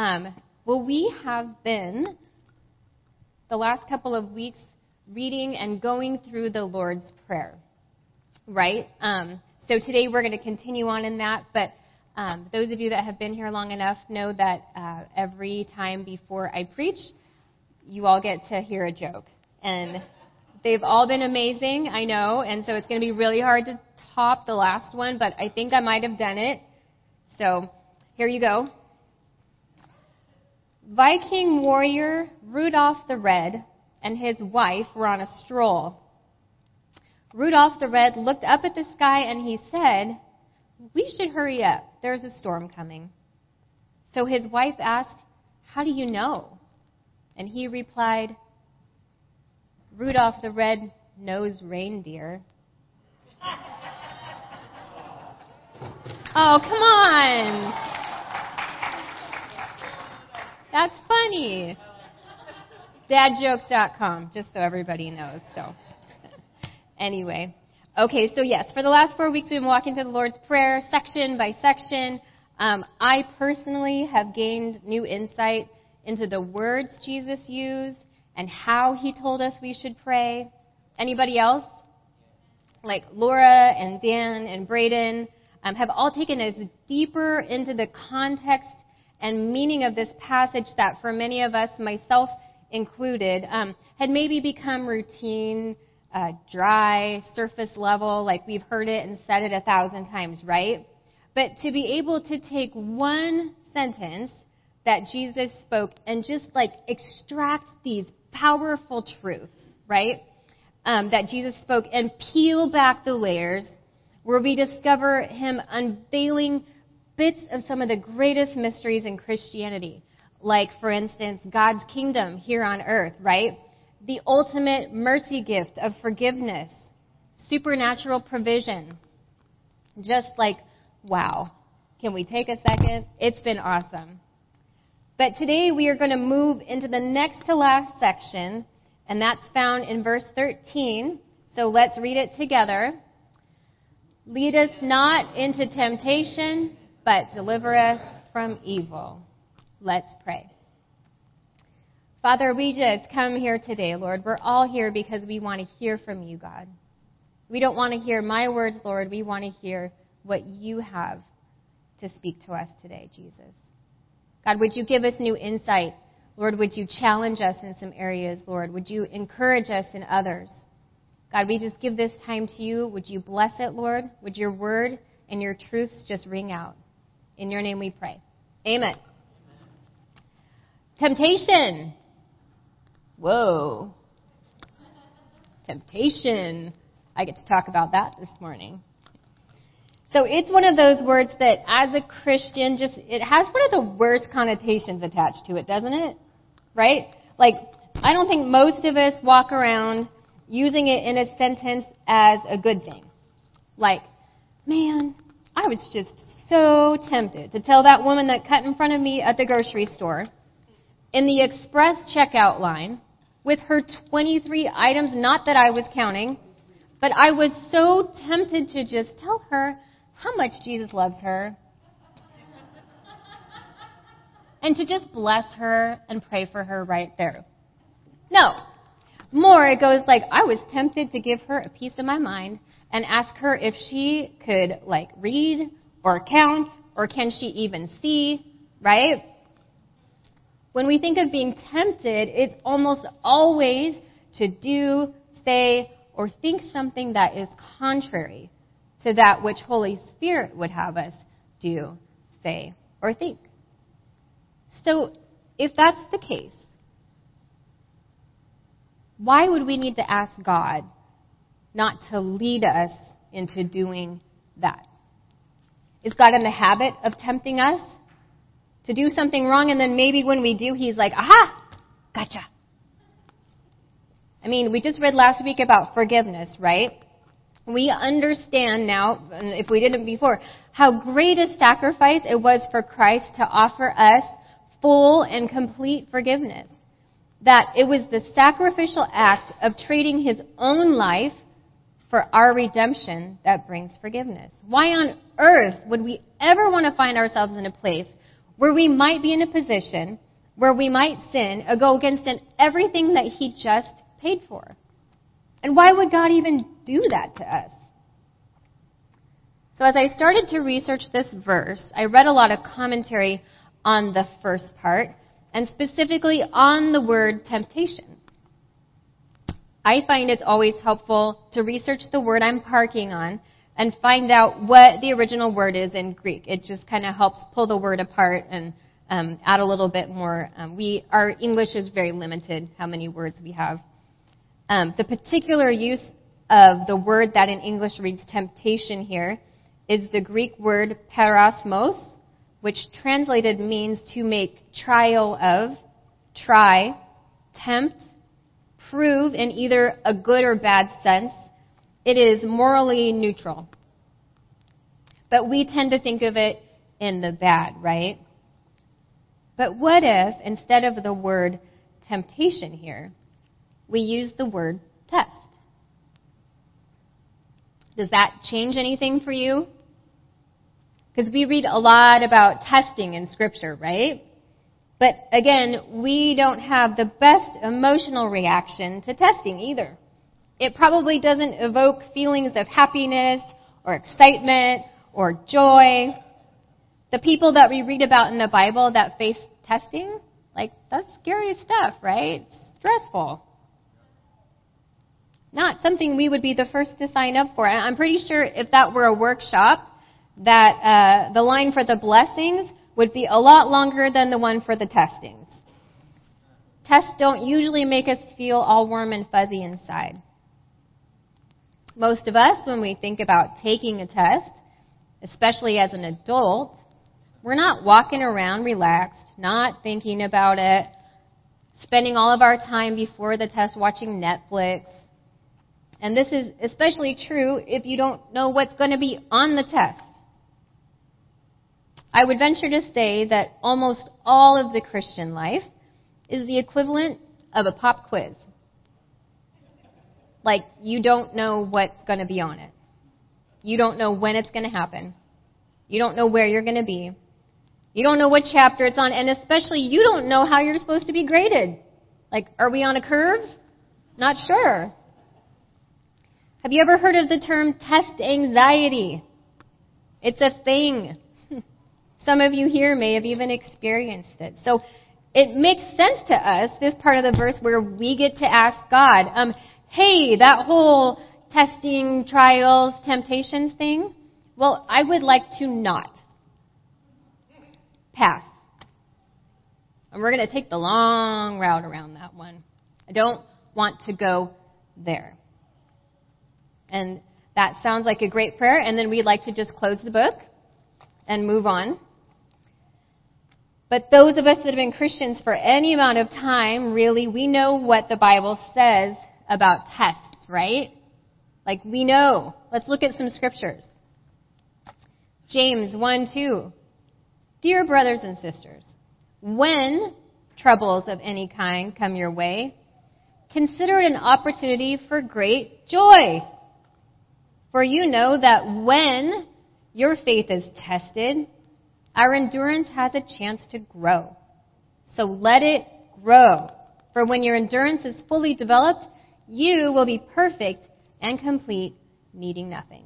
Um, well, we have been the last couple of weeks reading and going through the Lord's Prayer, right? Um, so today we're going to continue on in that, but um, those of you that have been here long enough know that uh, every time before I preach, you all get to hear a joke. And they've all been amazing, I know, and so it's going to be really hard to top the last one, but I think I might have done it. So here you go. Viking warrior Rudolph the Red and his wife were on a stroll. Rudolph the Red looked up at the sky and he said, We should hurry up. There's a storm coming. So his wife asked, How do you know? And he replied, Rudolph the red-nosed reindeer. Oh, come on. That's funny. Dadjokes.com, just so everybody knows. So, anyway. Okay, so yes, for the last four weeks we've been walking through the Lord's Prayer section by section. Um, I personally have gained new insight into the words Jesus used and how he told us we should pray. Anybody else? Like Laura and Dan and Braden um, have all taken us deeper into the context and meaning of this passage that for many of us, myself included, um, had maybe become routine, uh, dry, surface level, like we've heard it and said it a thousand times, right? But to be able to take one sentence that Jesus spoke and just like extract these powerful truths, right? Um, that Jesus spoke and peel back the layers where we discover him unveiling bits of some of the greatest mysteries in Christianity. Like, for instance, God's kingdom here on earth, right? The ultimate mercy gift of forgiveness, supernatural provision. Just like, wow. Can we take a second? It's been awesome. But today we are going to move into the next to last section, and that's found in verse 13. So let's read it together. Lead us not into temptation, but deliver us from evil. Let's pray. Father, we just come here today, Lord. We're all here because we want to hear from you, God. We don't want to hear my words, Lord. We want to hear what you have to speak to us today, Jesus. God, would you give us new insight? Lord, would you challenge us in some areas, Lord? Would you encourage us in others? God, we just give this time to you. Would you bless it, Lord? Would your word and your truths just ring out? In your name we pray. Amen. Temptation. Whoa. Temptation. I get to talk about that this morning. So it's one of those words that as a Christian just, it has one of the worst connotations attached to it, doesn't it? Right? Like, I don't think most of us walk around using it in a sentence as a good thing. Like, man, I was just so tempted to tell that woman that cut in front of me at the grocery store in the express checkout line with her 23 items, not that I was counting, but I was so tempted to just tell her how much Jesus loves her. and to just bless her and pray for her right there. No. More, it goes like, I was tempted to give her a piece of my mind and ask her if she could, like, read or count or can she even see, right? When we think of being tempted, it's almost always to do, say, or think something that is contrary to that which Holy Spirit would have us do, say, or think. So, if that's the case, why would we need to ask God not to lead us into doing that? Is God in the habit of tempting us to do something wrong and then maybe when we do, He's like, aha, gotcha. I mean, we just read last week about forgiveness, right? We understand now, if we didn't before, how great a sacrifice it was for Christ to offer us full and complete forgiveness. That it was the sacrificial act of trading his own life for our redemption that brings forgiveness. Why on earth would we ever want to find ourselves in a place where we might be in a position where we might sin or go against everything that He just paid for. And why would God even do that to us? So as I started to research this verse, I read a lot of commentary on the first part, and specifically on the word temptation. I find it's always helpful to research the word I'm parking on and find out what the original word is in Greek. It just kind of helps pull the word apart and um, add a little bit more. Um, we our English is very limited how many words we have. Um, the particular use of the word that in English reads temptation here is the Greek word peirasmos, which translated means to make trial of, try, tempt, prove in either a good or bad sense. It is morally neutral. But we tend to think of it in the bad, right? But what if, instead of the word temptation here, we use the word test? Does that change anything for you? Because we read a lot about testing in Scripture, right? But again, we don't have the best emotional reaction to testing either. It probably doesn't evoke feelings of happiness or excitement or joy. The people that we read about in the Bible that face testing, like, that's scary stuff, right? It's stressful. Not something we would be the first to sign up for. I'm pretty sure if that were a workshop, that uh, the line for the blessings would be a lot longer than the one for the testings. Tests don't usually make us feel all warm and fuzzy inside. Most of us, when we think about taking a test, especially as an adult, we're not walking around relaxed, not thinking about it, spending all of our time before the test watching Netflix. And this is especially true if you don't know what's going to be on the test. I would venture to say that almost all of the Christian life is the equivalent of a pop quiz. Like, you don't know what's going to be on it. You don't know when it's going to happen. You don't know where you're going to be. You don't know what chapter it's on, and especially you don't know how you're supposed to be graded. Like, are we on a curve? Not sure. Have you ever heard of the term test anxiety? It's a thing. Some of you here may have even experienced it. So it makes sense to us, this part of the verse where we get to ask God, um, hey, that whole testing, trials, temptations thing, well, I would like to not. Pass. And we're going to take the long route around that one. I don't want to go there. And that sounds like a great prayer, and then we'd like to just close the book and move on. But those of us that have been Christians for any amount of time, really, we know what the Bible says about tests, right? Like we know. Let's look at some scriptures. James 1 2. Dear brothers and sisters, when troubles of any kind come your way, consider it an opportunity for great joy. For you know that when your faith is tested, our endurance has a chance to grow. So let it grow. For when your endurance is fully developed, you will be perfect and complete, needing nothing.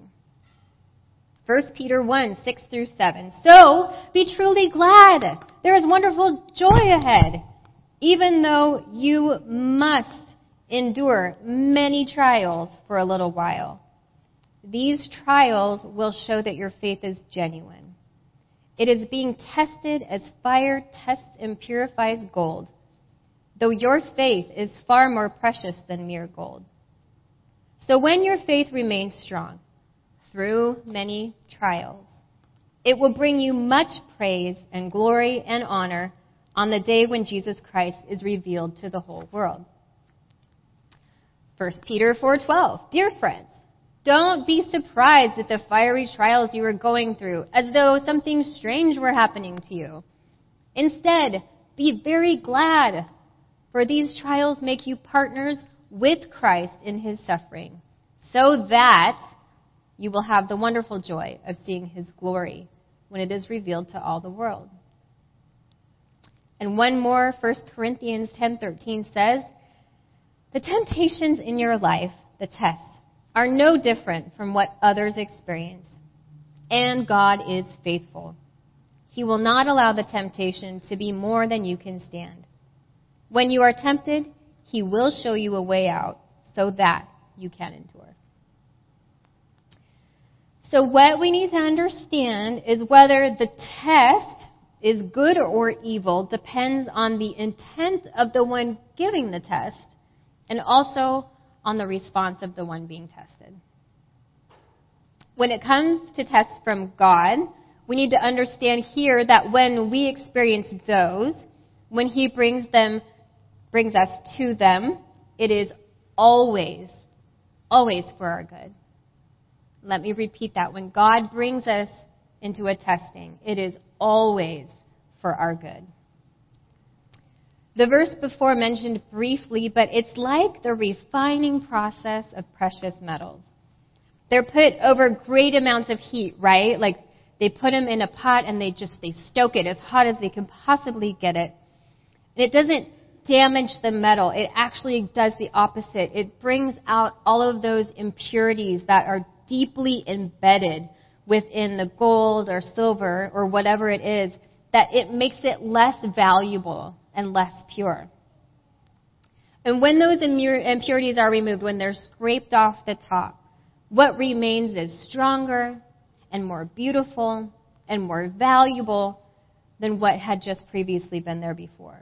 1 Peter 1, 6 through 7. So be truly glad. There is wonderful joy ahead, even though you must endure many trials for a little while. These trials will show that your faith is genuine. It is being tested as fire tests and purifies gold, though your faith is far more precious than mere gold. So when your faith remains strong through many trials, it will bring you much praise and glory and honor on the day when Jesus Christ is revealed to the whole world. 1 Peter 4:12 Dear friends, don't be surprised at the fiery trials you are going through, as though something strange were happening to you. Instead, be very glad, for these trials make you partners with Christ in his suffering, so that you will have the wonderful joy of seeing his glory when it is revealed to all the world. And one more, 1 Corinthians 10:13 says, "The temptations in your life, the tests, are no different from what others experience, and God is faithful. He will not allow the temptation to be more than you can stand. When you are tempted, he will show you a way out so that you can endure." So what we need to understand is whether the test is good or evil depends on the intent of the one giving the test and also on the response of the one being tested. When it comes to tests from God, we need to understand here that when we experience those, when He brings them, brings us to them, it is always, always for our good. Let me repeat that. When God brings us into a testing, it is always for our good. The verse before mentioned briefly, but it's like the refining process of precious metals. They're put over great amounts of heat, right? Like they put them in a pot and they just they stoke it as hot as they can possibly get it. And it doesn't damage the metal. It actually does the opposite. It brings out all of those impurities that are deeply embedded within the gold or silver or whatever it is that it makes it less valuable and less pure. And when those impurities are removed, when they're scraped off the top, what remains is stronger and more beautiful and more valuable than what had just previously been there before.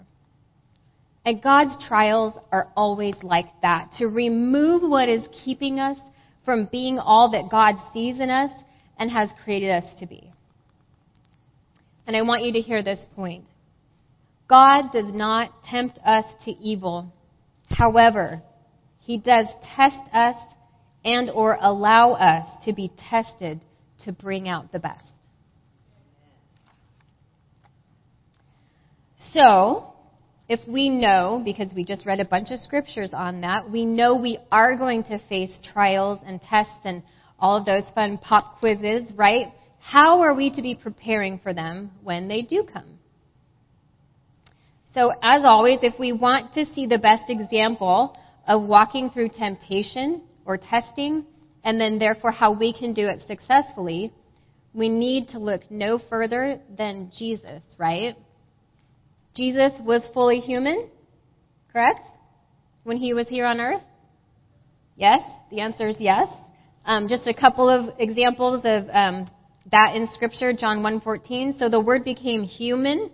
And God's trials are always like that to remove what is keeping us from being all that God sees in us and has created us to be. And I want you to hear this point. God does not tempt us to evil. However, he does test us and or allow us to be tested to bring out the best. So, if we know, because we just read a bunch of scriptures on that, we know we are going to face trials and tests and all of those fun pop quizzes, right? How are we to be preparing for them when they do come? So, as always, if we want to see the best example of walking through temptation or testing, and then therefore how we can do it successfully, we need to look no further than Jesus, right? Jesus was fully human, correct? When he was here on earth? Yes? The answer is yes. Um, just a couple of examples of um, that in Scripture, John 1.14. So the Word became human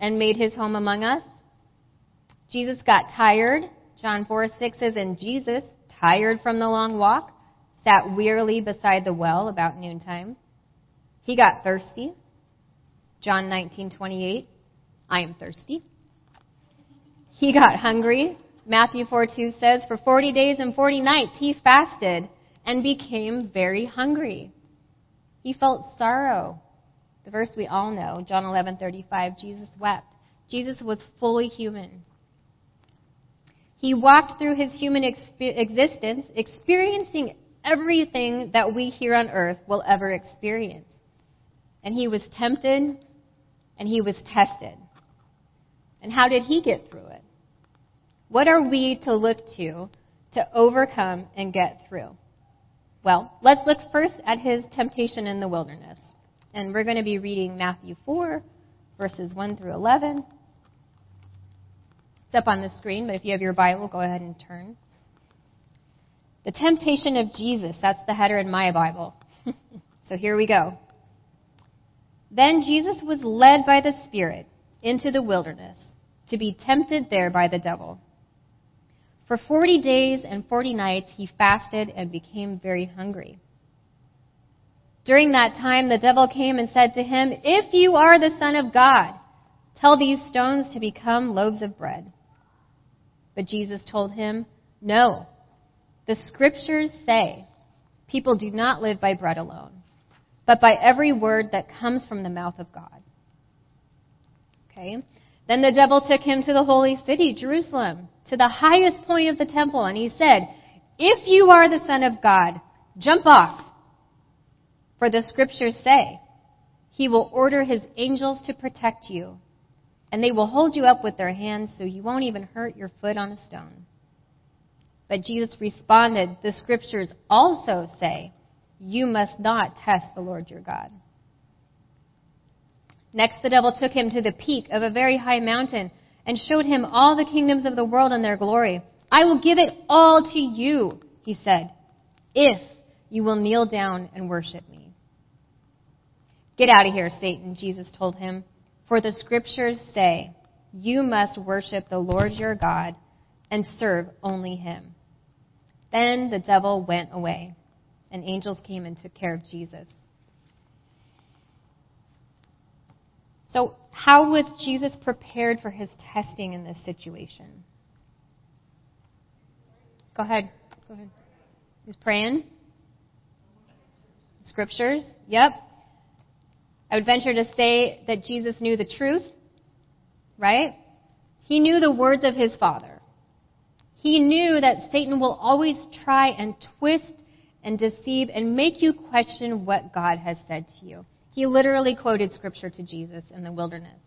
and made his home among us. Jesus got tired. John 4.6 says, And Jesus, tired from the long walk, sat wearily beside the well about noontime. He got thirsty. John 19.28, I am thirsty. He got hungry. Matthew 4.2 says, For 40 days and 40 nights he fasted and became very hungry. He felt sorrow. The verse we all know, John 11:35, Jesus wept. Jesus was fully human. He walked through his human existence experiencing everything that we here on earth will ever experience. And he was tempted and he was tested. And how did he get through it? What are we to look to to overcome and get through? Well, let's look first at his temptation in the wilderness. And we're going to be reading Matthew 4, verses 1 through 11. It's up on the screen, but if you have your Bible, go ahead and turn. The temptation of Jesus, that's the header in my Bible. so here we go. Then Jesus was led by the Spirit into the wilderness to be tempted there by the devil. For 40 days and 40 nights he fasted and became very hungry. During that time, the devil came and said to him, If you are the Son of God, tell these stones to become loaves of bread. But Jesus told him, No. The scriptures say, People do not live by bread alone, but by every word that comes from the mouth of God. Okay? Then the devil took him to the holy city, Jerusalem to the highest point of the temple, and he said, If you are the Son of God, jump off. For the scriptures say, He will order His angels to protect you, and they will hold you up with their hands so you won't even hurt your foot on a stone. But Jesus responded, The scriptures also say, You must not test the Lord your God. Next, the devil took him to the peak of a very high mountain and showed him all the kingdoms of the world and their glory. I will give it all to you, he said, if you will kneel down and worship me. Get out of here, Satan, Jesus told him. For the scriptures say, You must worship the Lord your God and serve only him. Then the devil went away, and angels came and took care of Jesus. So, how was Jesus prepared for his testing in this situation? Go ahead. Go ahead. He's praying. Scriptures. Yep. I would venture to say that Jesus knew the truth, right? He knew the words of his Father. He knew that Satan will always try and twist and deceive and make you question what God has said to you. He literally quoted scripture to Jesus in the wilderness.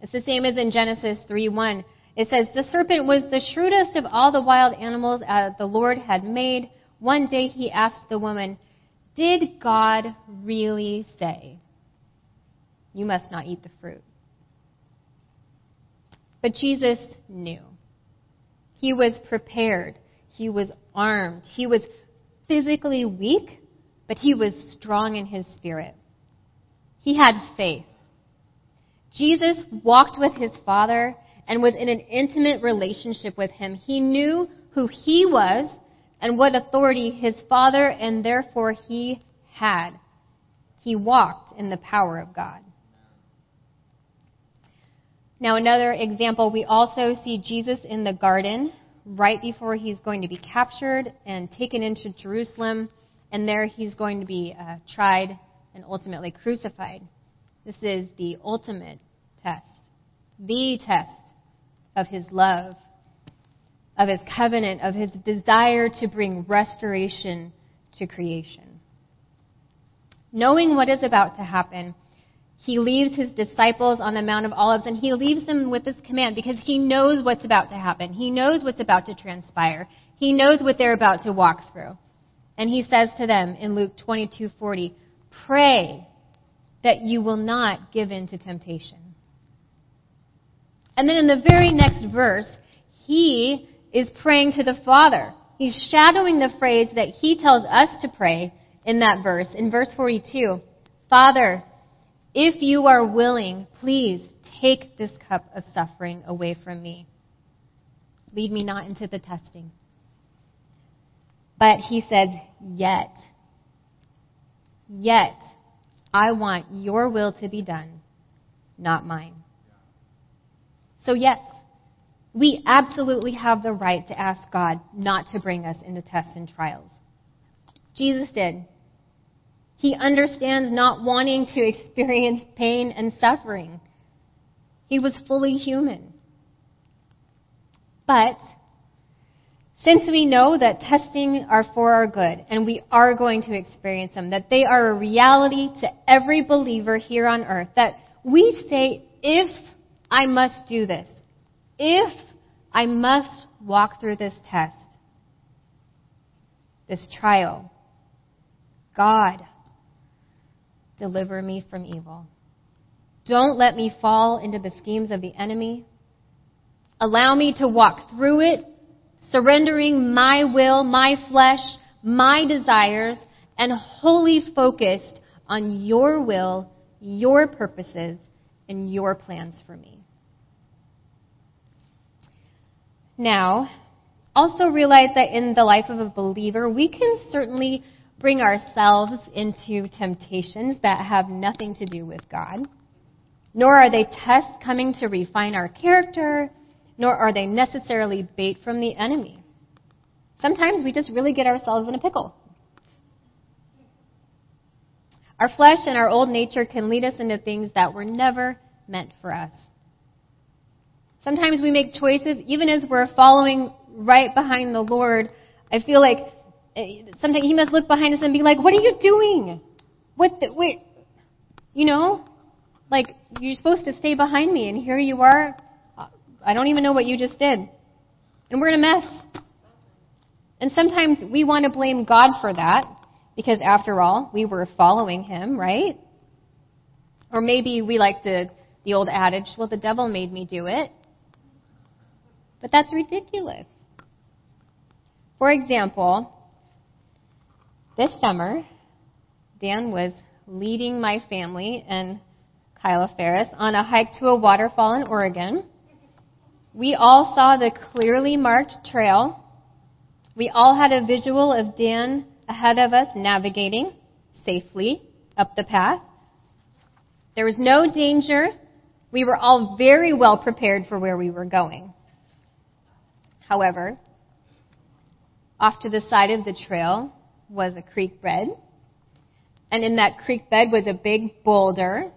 It's the same as in Genesis 3:1. It says, "The serpent was the shrewdest of all the wild animals that the Lord had made. One day he asked the woman, did God really say, You must not eat the fruit? But Jesus knew. He was prepared. He was armed. He was physically weak, but he was strong in his spirit. He had faith. Jesus walked with his Father and was in an intimate relationship with him. He knew who he was and what authority his father and therefore he had. He walked in the power of God. Now, another example, we also see Jesus in the garden right before he's going to be captured and taken into Jerusalem, and there he's going to be uh, tried and ultimately crucified. This is the ultimate test, the test of his love of his covenant, of his desire to bring restoration to creation. Knowing what is about to happen, he leaves his disciples on the Mount of Olives and he leaves them with this command because he knows what's about to happen. He knows what's about to transpire. He knows what they're about to walk through. And he says to them in Luke 22:40, "Pray that you will not give in to temptation." And then in the very next verse, he is praying to the Father. He's shadowing the phrase that he tells us to pray in that verse, in verse 42. Father, if you are willing, please take this cup of suffering away from me. Lead me not into the testing. But he says, yet, yet, I want your will to be done, not mine. So yes, we absolutely have the right to ask God not to bring us into tests and trials. Jesus did. He understands not wanting to experience pain and suffering. He was fully human. But since we know that testing are for our good and we are going to experience them, that they are a reality to every believer here on earth, that we say, if I must do this, if I must walk through this test, this trial, God, deliver me from evil. Don't let me fall into the schemes of the enemy. Allow me to walk through it, surrendering my will, my flesh, my desires, and wholly focused on your will, your purposes, and your plans for me. Now, also realize that in the life of a believer, we can certainly bring ourselves into temptations that have nothing to do with God. Nor are they tests coming to refine our character, nor are they necessarily bait from the enemy. Sometimes we just really get ourselves in a pickle. Our flesh and our old nature can lead us into things that were never meant for us. Sometimes we make choices, even as we're following right behind the Lord. I feel like eh, sometimes He must look behind us and be like, "What are you doing? What? The, wait, you know? Like, you're supposed to stay behind me, and here you are. I don't even know what you just did. And we're in a mess. And sometimes we want to blame God for that, because after all, we were following Him, right? Or maybe we like the, the old adage, well, the devil made me do it. But that's ridiculous. For example, this summer, Dan was leading my family and Kyla Ferris on a hike to a waterfall in Oregon. We all saw the clearly marked trail. We all had a visual of Dan ahead of us navigating safely up the path. There was no danger. We were all very well prepared for where we were going. However, off to the side of the trail was a creek bed. And in that creek bed was a big boulder.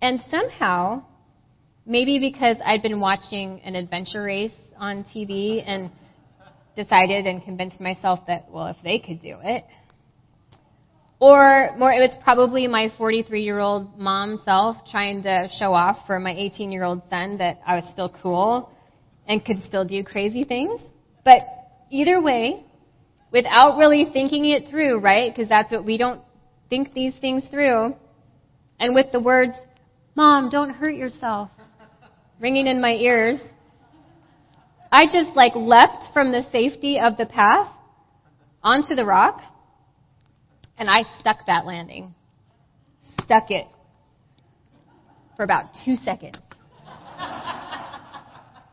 And somehow, maybe because I'd been watching an adventure race on TV and decided and convinced myself that, well, if they could do it. Or more, it was probably my 43 year old mom self trying to show off for my 18 year old son that I was still cool and could still do crazy things. But either way, without really thinking it through, right? Because that's what we don't think these things through. And with the words, Mom, don't hurt yourself, ringing in my ears, I just like leapt from the safety of the path onto the rock and I stuck that landing. Stuck it for about two seconds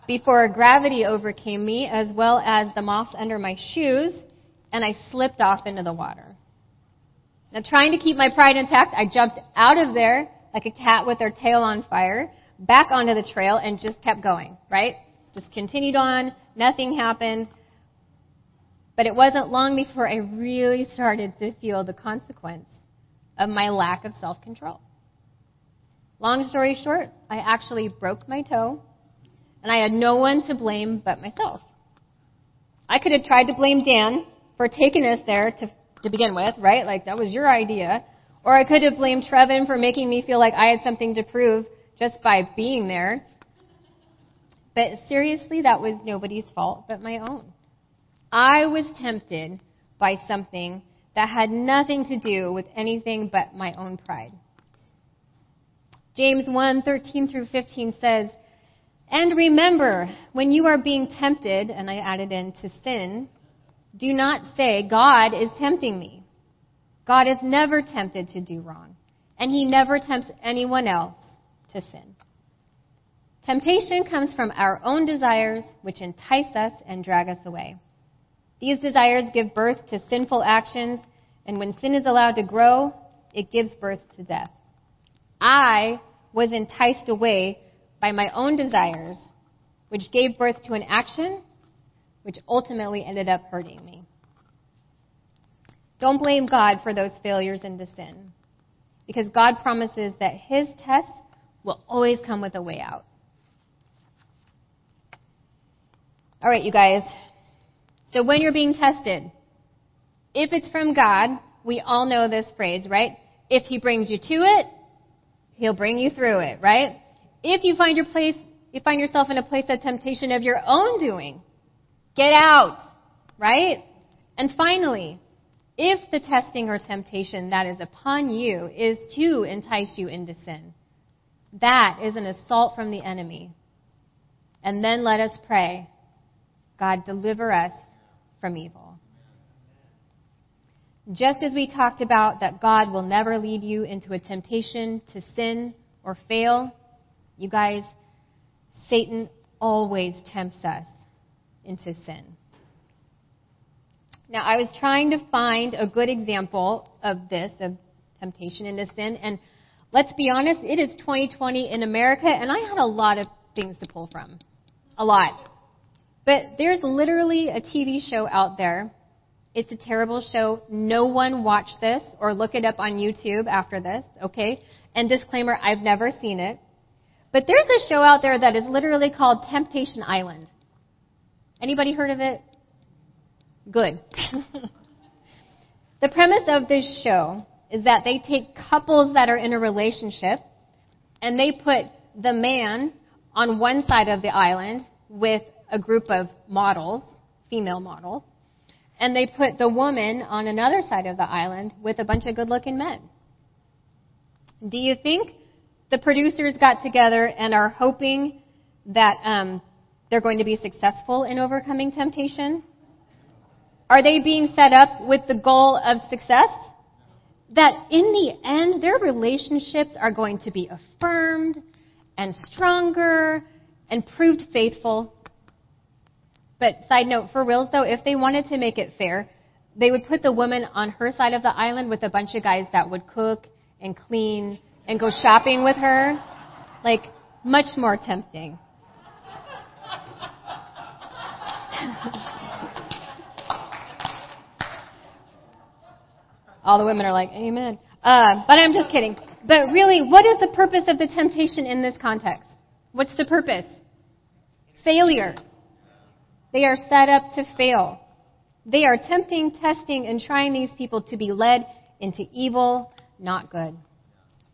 before gravity overcame me as well as the moss under my shoes, and I slipped off into the water. Now, trying to keep my pride intact, I jumped out of there like a cat with her tail on fire, back onto the trail, and just kept going, right? Just continued on. Nothing happened. But it wasn't long before I really started to feel the consequence of my lack of self control. Long story short, I actually broke my toe and I had no one to blame but myself. I could have tried to blame Dan for taking us there to, to begin with, right? Like, that was your idea. Or I could have blamed Trevin for making me feel like I had something to prove just by being there. But seriously, that was nobody's fault but my own. I was tempted by something that had nothing to do with anything but my own pride. James 1:13 through 15 says, and remember, when you are being tempted, and I added in to sin, do not say, God is tempting me. God is never tempted to do wrong, and he never tempts anyone else to sin. Temptation comes from our own desires, which entice us and drag us away. These desires give birth to sinful actions, and when sin is allowed to grow, it gives birth to death. I was enticed away by my own desires, which gave birth to an action which ultimately ended up hurting me. Don't blame God for those failures into sin, because God promises that His tests will always come with a way out. All right, you guys. So when you're being tested, if it's from God, we all know this phrase, right? If He brings you to it, He'll bring you through it, right? If you find your place, you find yourself in a place of temptation of your own doing, get out, right? And finally, if the testing or temptation that is upon you is to entice you into sin, that is an assault from the enemy. And then let us pray, God, deliver us from evil. Just as we talked about that God will never lead you into a temptation to sin or fail, you guys, Satan always tempts us into sin. Now, I was trying to find a good example of this, of temptation into sin, and let's be honest, it is 2020 in America, and I had a lot of things to pull from. A lot. But there's literally a TV show out there. It's a terrible show. No one watch this or look it up on YouTube after this, okay? And disclaimer, I've never seen it. But there's a show out there that is literally called Temptation Island. Anybody heard of it? Good. the premise of this show is that they take couples that are in a relationship and they put the man on one side of the island with a group of models, female models, and they put the woman on another side of the island with a bunch of good looking men. Do you think the producers got together and are hoping that um, they're going to be successful in overcoming temptation? Are they being set up with the goal of success? That in the end, their relationships are going to be affirmed and stronger and proved faithful. But side note, for reals though, if they wanted to make it fair, they would put the woman on her side of the island with a bunch of guys that would cook and clean and go shopping with her. Like, much more tempting. All the women are like, Amen. Uh, but I'm just kidding. But really, what is the purpose of the temptation in this context? What's the purpose? Failure. They are set up to fail. They are tempting, testing, and trying these people to be led into evil, not good.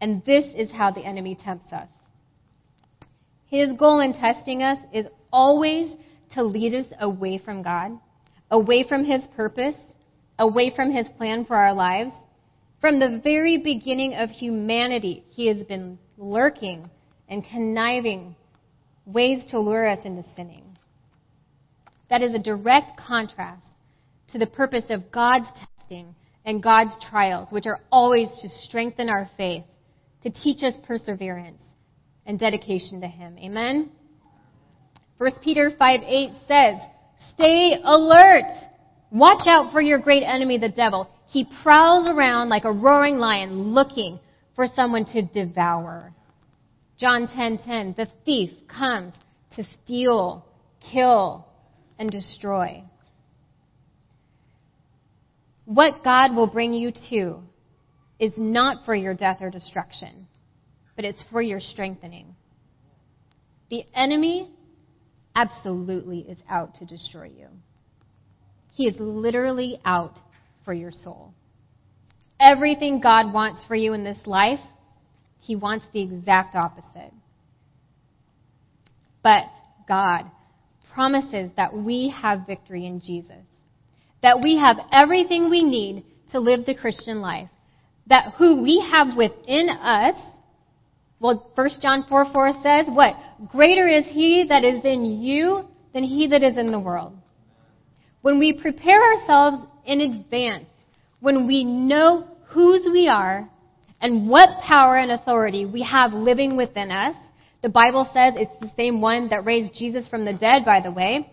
And this is how the enemy tempts us. His goal in testing us is always to lead us away from God, away from His purpose, away from His plan for our lives. From the very beginning of humanity, He has been lurking and conniving ways to lure us into sinning. That is a direct contrast to the purpose of God's testing and God's trials, which are always to strengthen our faith, to teach us perseverance and dedication to Him. Amen? 1 Peter 5 8 says, Stay alert! Watch out for your great enemy, the devil. He prowls around like a roaring lion looking for someone to devour. John 10:10 The thief comes to steal, kill, and destroy. What God will bring you to is not for your death or destruction, but it's for your strengthening. The enemy absolutely is out to destroy you. He is literally out for your soul. Everything God wants for you in this life, He wants the exact opposite. But God promises that we have victory in Jesus, that we have everything we need to live the Christian life, that who we have within us, well, 1 John 4 4 says, what? Greater is He that is in you than He that is in the world. When we prepare ourselves in advance, when we know whose we are and what power and authority we have living within us, the Bible says it's the same one that raised Jesus from the dead, by the way.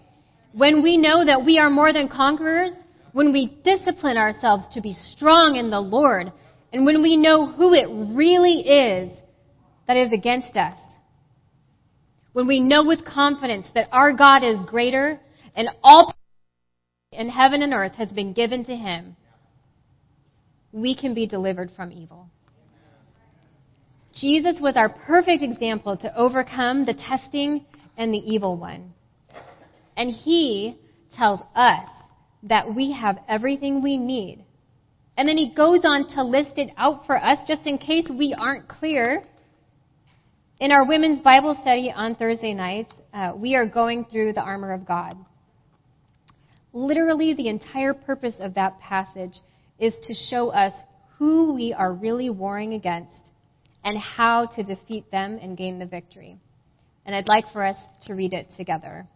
When we know that we are more than conquerors, when we discipline ourselves to be strong in the Lord, and when we know who it really is that is against us, when we know with confidence that our God is greater and all in heaven and earth has been given to him, we can be delivered from evil. Jesus was our perfect example to overcome the testing and the evil one. And he tells us that we have everything we need. And then he goes on to list it out for us just in case we aren't clear. In our women's Bible study on Thursday nights, uh, we are going through the armor of God. Literally, the entire purpose of that passage is to show us who we are really warring against and how to defeat them and gain the victory. And I'd like for us to read it together.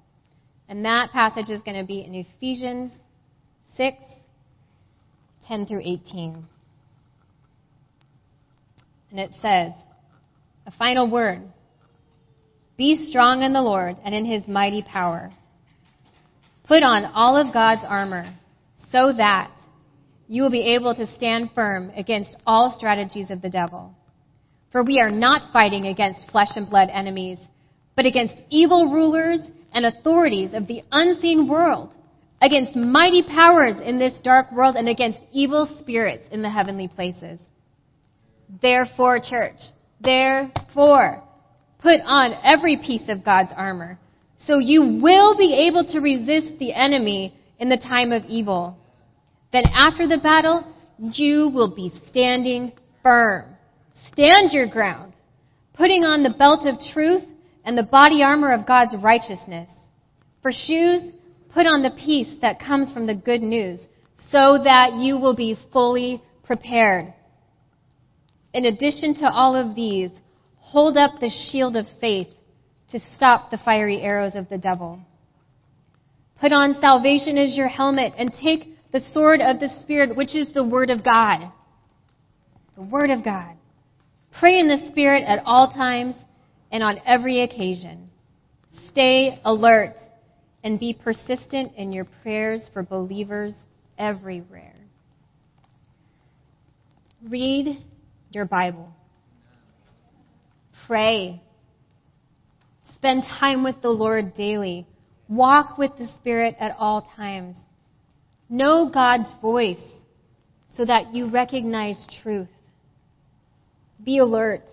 And that passage is going to be in Ephesians 6 10 through 18. And it says, a final word Be strong in the Lord and in his mighty power. Put on all of God's armor so that you will be able to stand firm against all strategies of the devil. For we are not fighting against flesh and blood enemies, but against evil rulers and authorities of the unseen world, against mighty powers in this dark world, and against evil spirits in the heavenly places. Therefore, church, therefore, put on every piece of God's armor so you will be able to resist the enemy in the time of evil. Then after the battle, you will be standing firm. Stand your ground, putting on the belt of truth and the body armor of God's righteousness. For shoes, put on the peace that comes from the good news, so that you will be fully prepared. In addition to all of these, hold up the shield of faith to stop the fiery arrows of the devil. Put on salvation as your helmet and take the sword of the Spirit, which is the Word of God. The Word of God. Pray in the Spirit at all times and on every occasion. Stay alert and be persistent in your prayers for believers everywhere. Read your Bible. Pray. Spend time with the Lord daily. Walk with the Spirit at all times. Know God's voice so that you recognize truth. Be alert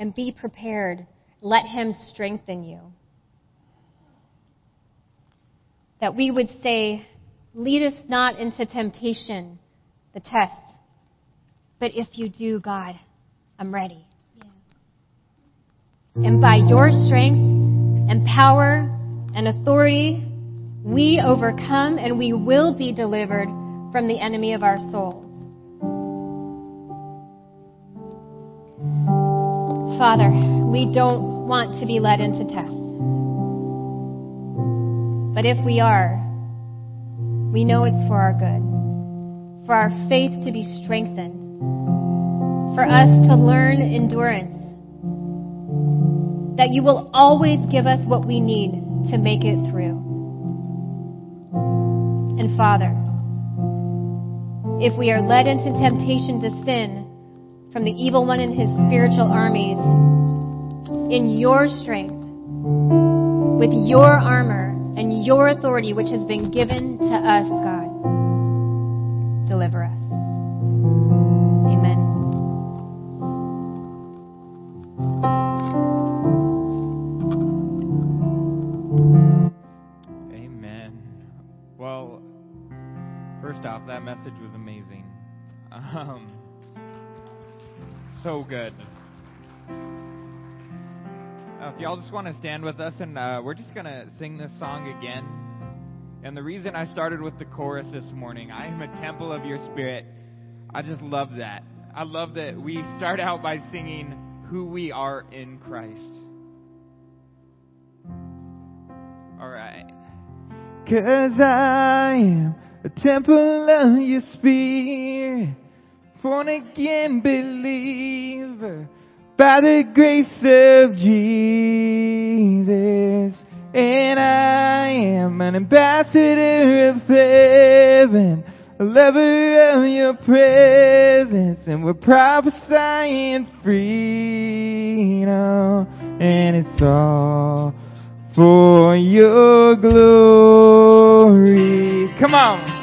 and be prepared. Let Him strengthen you. That we would say, Lead us not into temptation, the test, but if you do, God, I'm ready. Yeah. And by your strength and power and authority, we overcome and we will be delivered from the enemy of our souls. Father, we don't want to be led into tests. But if we are, we know it's for our good, for our faith to be strengthened, for us to learn endurance, that you will always give us what we need to make it through. And Father, if we are led into temptation to sin from the evil one and his spiritual armies, in your strength, with your armor, and your authority which has been given to us, God. Deliver us. Amen. Amen. Well, first off, that message was amazing. Um, so good. If y'all just want to stand with us, and uh, we're just going to sing this song again. And the reason I started with the chorus this morning, I am a temple of your spirit. I just love that. I love that we start out by singing who we are in Christ. All right. Cause I am a temple of your spirit, born again believer by the grace of Jesus. And I am an ambassador of heaven, a lover of your presence, and we're prophesying freedom. And it's all for your glory. Come on.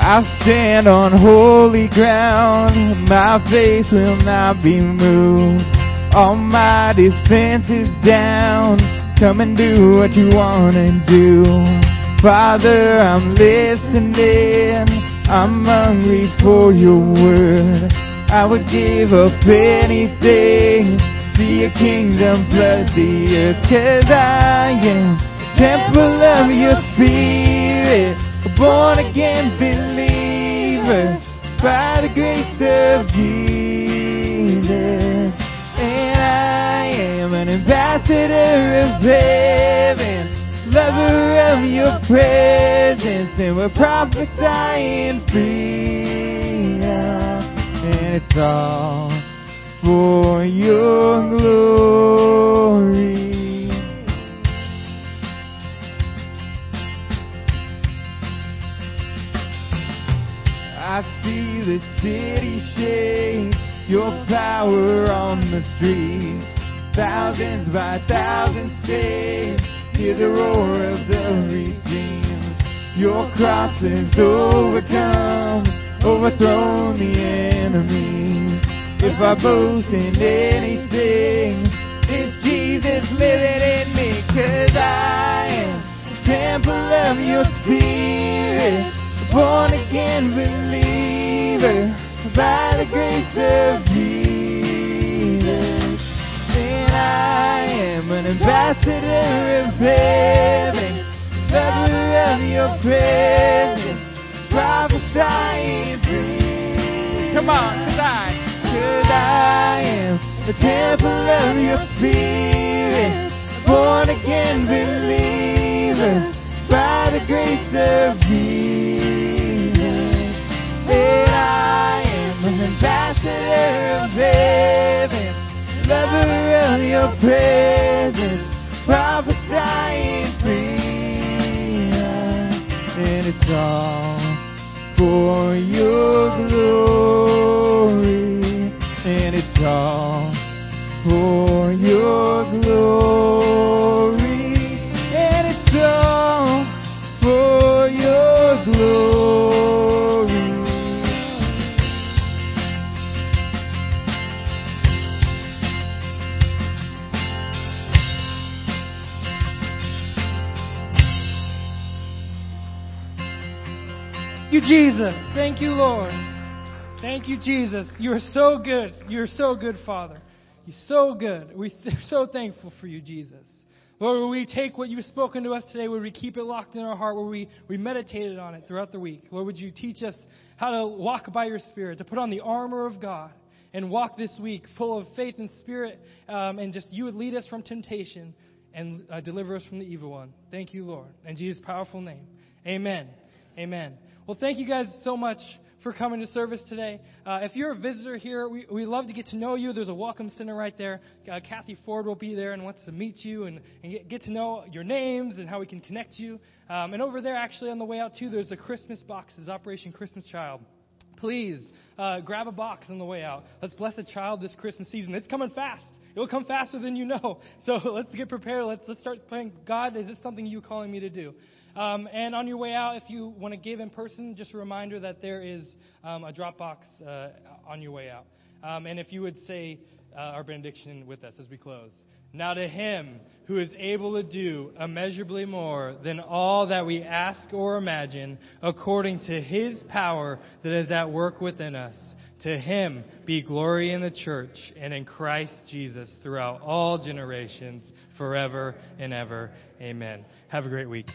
I stand on holy ground, my faith will not be moved. All my defenses down, come and do what you wanna do. Father, I'm listening, I'm hungry for your word. I would give up anything, see your kingdom flood the earth, cause I am temple of your spirit born again believers by the grace of Jesus. And I am an ambassador of heaven, lover of your presence, and we're prophesying freedom. And it's all for your glory. I see the city shake, your power on the streets. Thousands by thousands saved, hear the roar of the redeemed. Your cross has overcome, overthrown the enemy. If I boast in anything, it's Jesus living in me, cause I am temple of your spirit, born again believer by the grace of Jesus. And I am an ambassador of heaven, lover of your presence, prophesying free. Come on, cause I, cause I am the temple of your spirit, born again believer by the grace of presence, prophesying freedom. And it's all for your glory. Jesus. Thank you, Lord. Thank you, Jesus. You're so good. You're so good, Father. You're so good. We're so thankful for you, Jesus. Lord, will we take what you've spoken to us today, would we keep it locked in our heart, where we, we meditated on it throughout the week? Lord, would you teach us how to walk by your Spirit, to put on the armor of God, and walk this week full of faith and spirit, um, and just you would lead us from temptation and uh, deliver us from the evil one. Thank you, Lord. In Jesus' powerful name. Amen. Amen. Well, thank you guys so much for coming to service today. Uh, if you're a visitor here, we, we love to get to know you. There's a welcome center right there. Uh, Kathy Ford will be there and wants to meet you and, and get, get to know your names and how we can connect you. Um, and over there, actually, on the way out, too, there's a Christmas boxes, Operation Christmas Child. Please uh, grab a box on the way out. Let's bless a child this Christmas season. It's coming fast. It will come faster than you know. So let's get prepared. Let's, let's start praying. God, is this something you're calling me to do? Um, and on your way out, if you want to give in person, just a reminder that there is um, a Dropbox uh, on your way out. Um, and if you would say uh, our benediction with us as we close. Now to him who is able to do immeasurably more than all that we ask or imagine, according to his power that is at work within us. To him be glory in the church and in Christ Jesus throughout all generations, forever and ever. Amen. Have a great week.